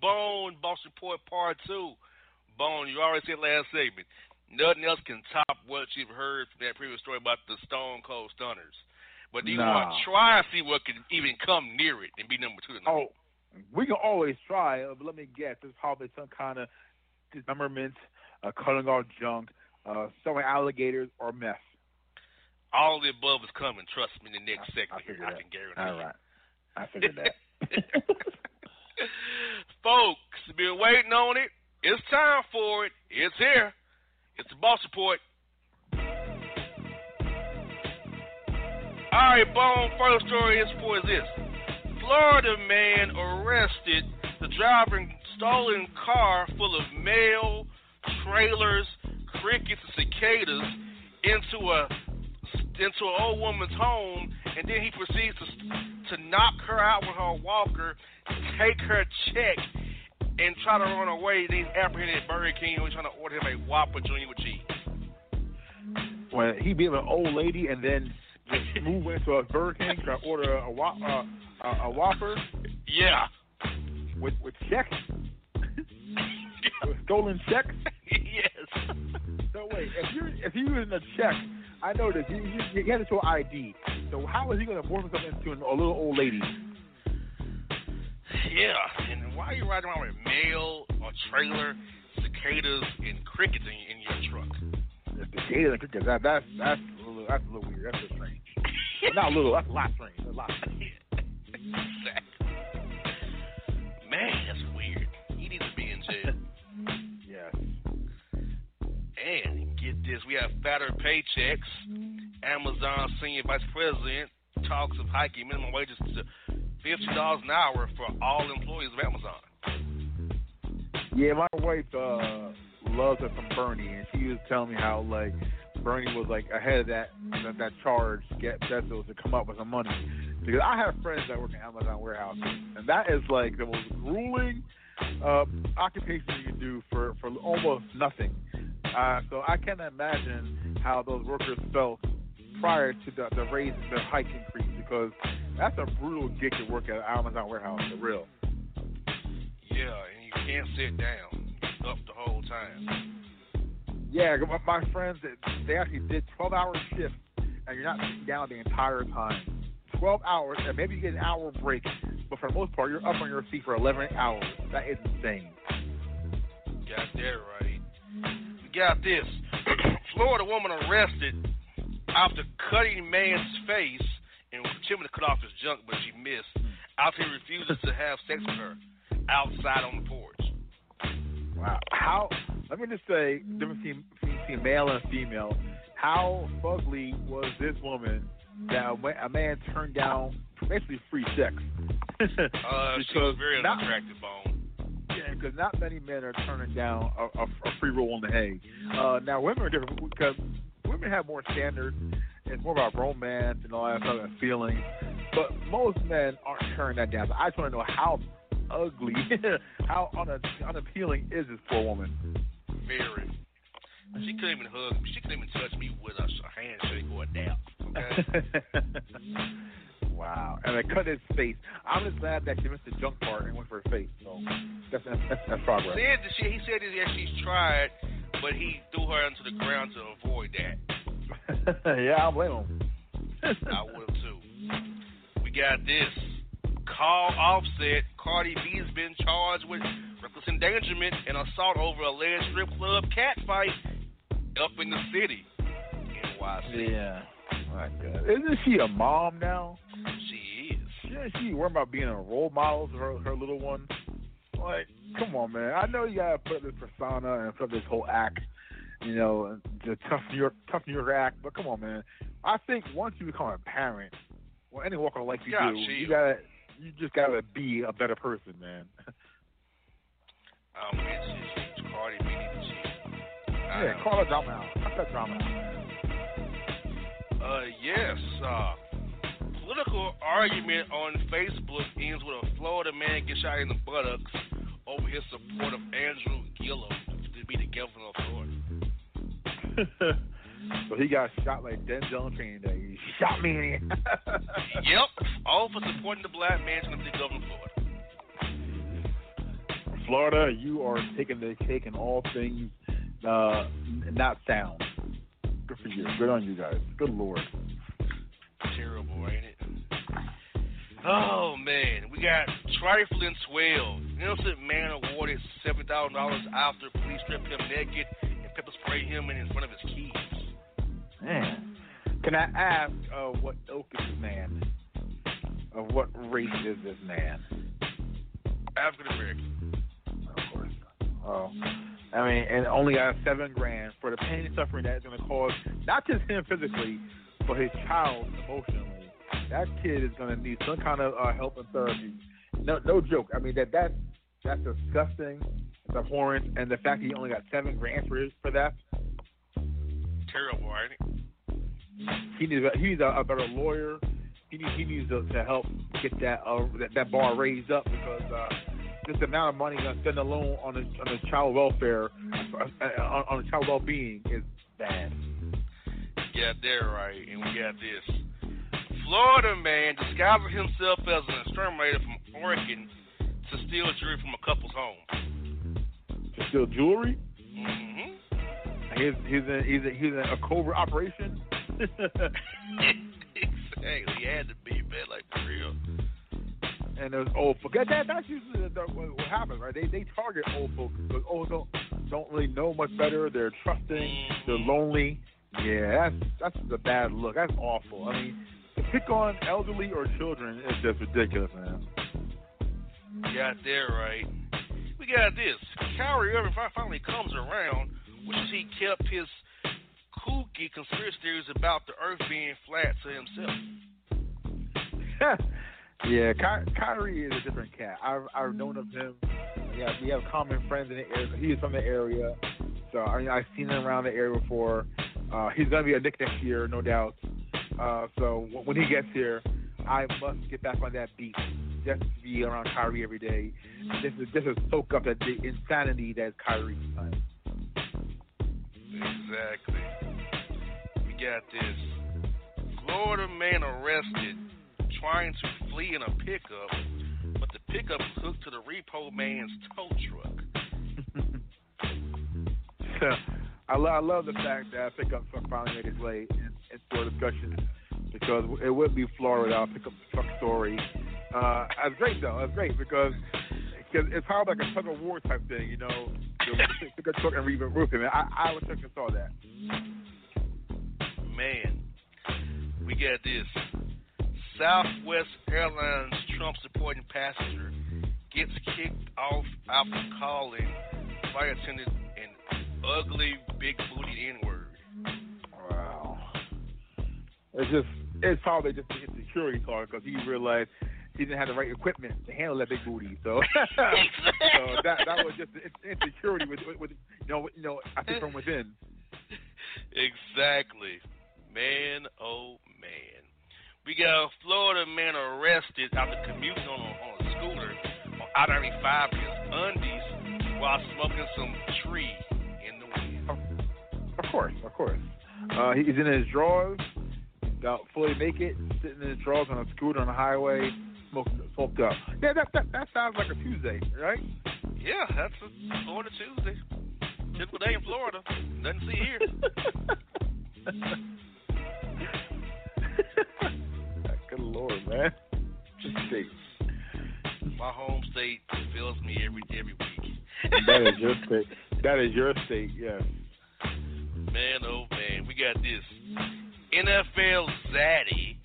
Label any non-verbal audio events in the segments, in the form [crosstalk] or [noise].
Bone, Boston Report Part 2. Bone, you already said last segment. Nothing else can top what you've heard from that previous story about the Stone Cold Stunners. But do you Nah. want to try and see what can even come near it and be number two? Oh, we can always try, uh, but let me guess. There's probably some kind of dismemberment, uh, cutting off junk, uh, selling alligators, or meth. All of the above is coming. Trust me, in the next I segment, figured here, I can guarantee All you. I figured that. [laughs] Folks, been waiting on it. It's time for it. It's here. It's the Boss Report. All right, Bone. First story is for this: Florida man arrested the driver stolen car full of mail, trailers, crickets, and cicadas into a into an old woman's home, and then he proceeds to to knock her out with her walker, take her check, and try to run away. Then he's apprehended Burger King and he's trying to order him a Whopper Junior with cheese. Well, he be with an old lady and then move into a Burger King to order a, whop, uh, a, a Whopper Yeah. with with checks, with stolen checks. [laughs] yes. So wait, if you're if you're using a check, I know this. You, you, you have to show ID. So how is he going to morph himself into a little old lady? Yeah. And why are you riding around with mail, a trailer, cicadas, and crickets in, in your truck? The cicadas and crickets, That that's that's a little, that's a little weird. That's a strange. Not a little. That's a lot strange. That's a lot strange. [laughs] Man, that's weird. He needs to be in jail. [laughs] yes. And get this, we have fatter paychecks. Amazon senior vice president talks of hiking minimum wages to fifty dollars an hour for all employees of Amazon. Yeah, my wife uh loves it from Bernie, and she was telling me how like Bernie was like ahead of that that, that charge get Bezos to come up with some money. Because I have friends that work in Amazon warehouses, and that is like the most grueling uh, occupation you can do for for almost nothing. Uh, so I can't imagine how those workers felt prior to the, the raise, the hike increase, because that's a brutal gig to work at Amazon warehouse, for real. Yeah, and you can't sit down up the whole time. Yeah, my, my friends, they actually did 12 hour shifts, and you're not sitting down the entire time. 12 hours, and maybe you get an hour break, but for the most part, you're up on your feet for 11 hours. That is insane. Got that right. We got this. [clears throat] Florida woman arrested after cutting man's face and attempting to cut off his junk, but she missed. After he refuses to have sex with her outside on the porch. Wow. How? Let me just say, difference between, between male and female. How fugly was this woman that a man turned down basically free sex? [laughs] uh, she was very not, unattractive, bone. Yeah, because not many men are turning down a, a, a free roll in the hay. Uh, now women are different because women have more standards. It's more about romance and all that other feelings. But most men aren't turning that down. So I just want to know how ugly, [laughs] how unappealing is this poor woman? Very. She couldn't even hug me. She couldn't even touch me with a, a handshake or a dap. Okay. [laughs] wow. And I cut his face. I'm just glad that she missed the junk part and went for her face. So that's that's, that's, progress. Said that she, he said that yeah, she's tried, but he threw her into the ground to avoid that. [laughs] yeah, I'll blame him. I would have too. We got this. Call Offset. Cardi B's been charged with reckless endangerment and assault over alleged strip club cat fight up in the city. NYC. Yeah. Oh my God. Isn't she a mom now? She is. Shouldn't she worry about being a role model for her, her little one? Like, come on, man. I know you gotta put up this persona and put up this whole act, you know, the tough New York, tough New York act. But come on, man. I think once you become a parent, well, any walk of life you Yeah, do, she- you gotta, you just gotta be a better person, man. [laughs] Um, Cardi B needs to cheat. I yeah, call her drama out. Cut that drama out. Uh, yes. Uh, political argument on Facebook ends with a Florida man gets shot in the buttocks over his support of Andrew Gillum to be the governor of Florida. [laughs] so he got shot like Denzel training day. He shot me in the yep, all for supporting the black man to be the governor of Florida. Florida, you are taking the cake in all things uh, not sound. Good for you. Good on you guys. Good lord. Terrible, ain't it? Oh man, we got trifling swell. Innocent man awarded seven thousand dollars after police stripped him naked and pepper sprayed him in front of his kids. Man. Can I ask uh, what ilk is this man? Of what race is this man? African American. Oh. I mean, and only got seven grand for the pain and suffering that is going to cause not just him physically, but his child emotionally. That kid is going to need some kind of uh, help and therapy. No, no joke. I mean that that's that's disgusting. It's abhorrent, and the fact that he only got seven grand for his for that, Terrible, it? he needs a, he needs a, a better lawyer. He needs he needs to, to help get that, uh, that that bar raised up because uh, the amount of money gonna spend alone on his on his child welfare uh, on, on his child well being is bad. Got that right, and we got this. Florida man discovered himself as an exterminator from Oregon to steal jewelry from a couple's home. To steal jewelry. Mm-hmm. He's he's a, he's a, he's a, a covert operation. [laughs] exactly, he had to be man, like for real. And there's old folk. That, that, that's usually what happens, right? They they target old folks because oh, so don't really know much better. They're trusting. They're mm-hmm. lonely. Yeah, that's that's a bad look. That's awful. I mean, to pick on elderly or children is just ridiculous, man. Got that right. We got this. Kyrie Irving finally comes around, wishes he kept his kooky conspiracy theories about the Earth being flat to himself. [laughs] yeah, Ky- Kyrie is a different cat. I've I've known of him. Yeah, we have common friends in the area. He is from the area, so I mean, I've seen him around the area before. Uh, he's gonna be a Knick next year, no doubt. Uh, so when he gets here, I must get back on that beat just to be around Kyrie every day. Just to, just to soak up that the insanity that's Kyrie time. Exactly. We got this. Florida man arrested trying to flee in a pickup, but the pickup was hooked to the repo man's tow truck. [laughs] I, lo- I love the fact that pickup truck finally made its way into a discussion because it would be Florida pickup truck story. Uh, that's great though. That's great because cause it's kind of like a tug of war type thing, you know. Pickup truck and Reba roofing. I, I wish I saw that. Man, we got this. Southwest Airlines Trump supporting passenger gets kicked off after calling flight attendant an ugly big booty N word. Wow. It's just it's probably just an security card because he realized he didn't have the right equipment to handle that big booty. So, [laughs] so that that was just insecurity with, with, with you know you know I think from within. [laughs] Exactly, man. Oh man, we got a Florida man arrested after commuting on a, on a scooter on I-95 in his undies while smoking some tree in the wind. Of course, of course. Uh, he's in his drawers, got fully naked, sitting in his drawers on a scooter on the highway, smoking, smoked up. Yeah, that, that that sounds like a Tuesday, right? Yeah, that's a Florida Tuesday. Typical day in Florida. Nothing to see here. [laughs] Lord, man. State. Mm. My home state fills me every every week. that is your [laughs] state. That is your state, yes. Man, oh man, we got this. NFL Zaddy,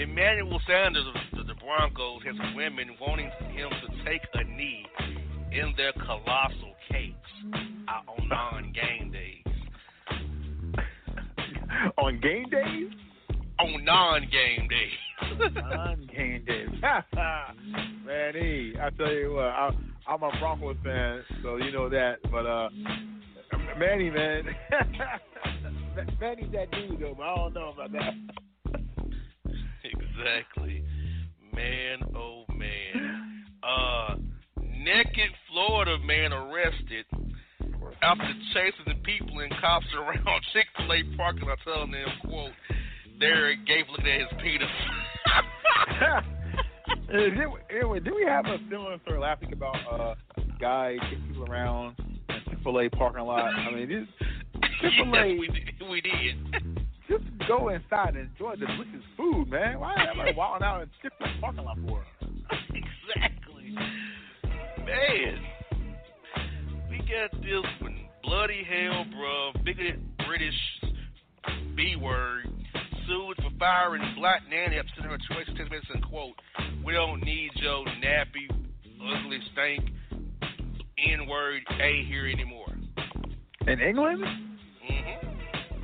Emmanuel Sanders of the Broncos has women wanting him to take a knee in their colossal cakes on non-game days. [laughs] on game days? On non-game days. [laughs] non-game. Man, E, I tell you what, I, I'm a Broncos fan, so you know that. But uh, Manny, man, [laughs] Manny's that dude though. But I don't know about that. exactly, man. Oh man. Uh, naked Florida man arrested after chasing the people and cops around [laughs] Chick Fil A parking lot, telling them, "quote." There, Gabe looking at his penis. [laughs] anyway, did we have a similar story week about uh, guy kicking people around in Chick Fil A parking lot? I mean, this Chick Fil A. [laughs] We did. We did. Just go inside and enjoy the delicious food, man. Why am I wilding out in Chick Fil A parking lot for? [laughs] exactly, man. We got this one. Bloody hell, bro. Bigoted British B word sued for firing black nanny sending her choice text message and quote, "We don't need your nappy, ugly stank, N word A here anymore." In England? Mm-hmm.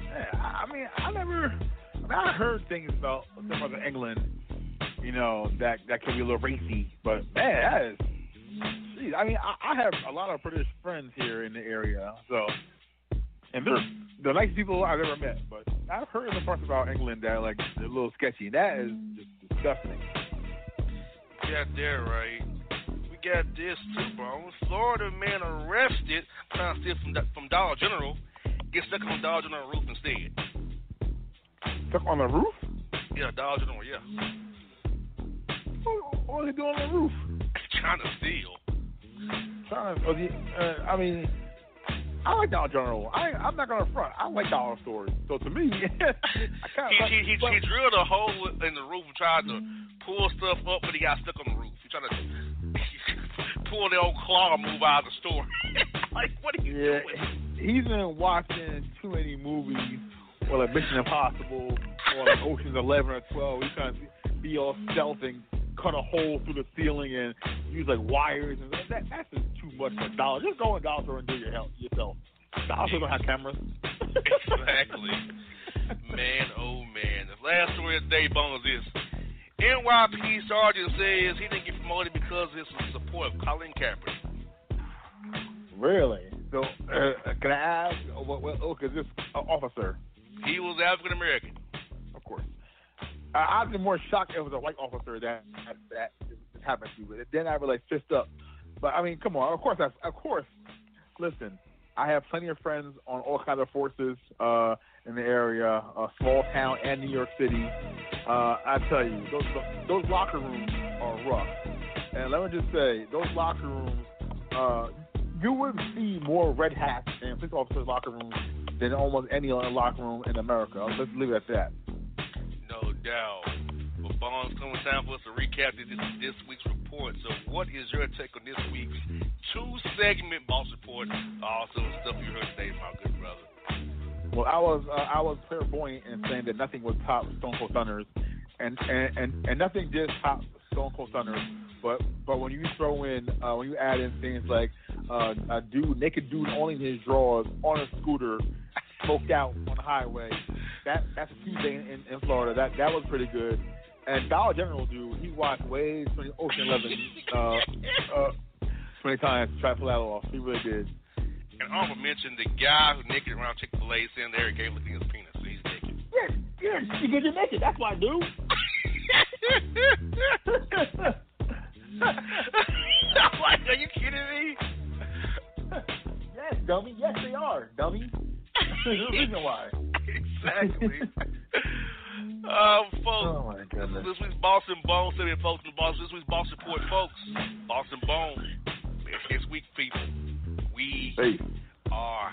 Yeah, I mean, I never. I, mean, I heard things about other England, you know, that that can be a little racy, but man, that is. Geez, I mean, I, I have a lot of British friends here in the area, so and they're the nicest people I've ever met. But I've heard the parts about England that are like a little sketchy. That is just disgusting. Got that right. We got this too, bro. Florida man arrested trying to steal from from Dollar General gets stuck on the Dollar General roof instead. Stuck on the roof? Yeah, Dollar General. Yeah. What, what are they doing on the roof? trying to steal. Trying to. Uh, I mean. I like Dollar General. I I'm not gonna front. I like dollar stores. So to me, [laughs] I kind of. He, he, he, he drilled a hole in the roof and tried to pull stuff up, but he got stuck on the roof. He tried to [laughs] pull the old claw move out of the store. [laughs] like, what are you Yeah, doing? he's been watching too many movies, or like Mission Impossible, or like Ocean's Eleven or Twelve. He's trying to be all stealth and cut a hole through the ceiling and use like wires and that. That's just too much for Dollar. Just go in Dollar Store and do your help yourself. Dollar Store don't have cameras. exactly. Man, oh man. The last story of the day, Bones, is NYP Sergeant says he didn't get promoted because of his support of Colin Kaepernick. Really? So, uh, can I ask? uh, What? What? Oh, cause this uh, officer, He was African American. of course. Uh, I'd be more shocked if it was a white officer that that, that happened to. But then I would like fist up. But I mean, come on. Of course, that's, of course. Listen, I have plenty of friends on all kinds of forces uh, in the area, uh, small town and New York City. Uh, I tell you, those those locker rooms are rough. And let me just say, those locker rooms, uh, you would see more red hats in police officers' locker rooms than almost any other locker room in America. Let's leave it at that. No doubt. But Bones, coming time for us to recap this, this week's report. So, what is your take on this week's two-segment boss report? Also, stuff you heard today, my good brother. Well, I was uh, I was clairvoyant in saying that nothing would top Stone Cold Stunners, and and and, and nothing did top Stone Cold Stunners. But but when you throw in uh, when you add in things like uh, a dude naked dude in his drawers on a scooter, smoked out on the highway, that that's a Tuesday in, in, in Florida. That that was pretty good. And Dollar General dude, he watched way 20 Ocean Eleven uh, uh, 20 times to try to pull that off. He really did. And honorable mention the guy who naked around Chick Fil A saying there and gave looking his penis, so he's naked. Yes, yes, you get your naked. That's I do. [laughs] I'm like, are you kidding me? yes, dummy. Yes, they are, dummy. [laughs] There's a reason why. exactly. Um, folks, Oh my goodness. this week's Boston Bone, City folks, the boss. This week's Boss Report, folks. Boston Bone. Next week, people, we Hey. are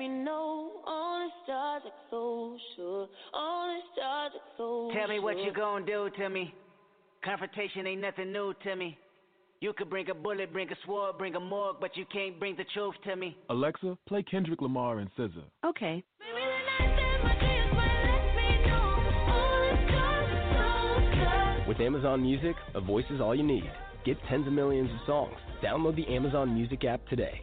Me know. All the stars are so sure. All the stars are so Tell me what sure. you gonna do to me. Confrontation ain't nothing new to me. You could bring a bullet, bring a sword, bring a morgue, but you can't bring the truth to me. Alexa, play Kendrick Lamar and SZA. Okay. With Amazon Music, a voice is all you need. Get tens of millions of songs. Download the Amazon Music app today.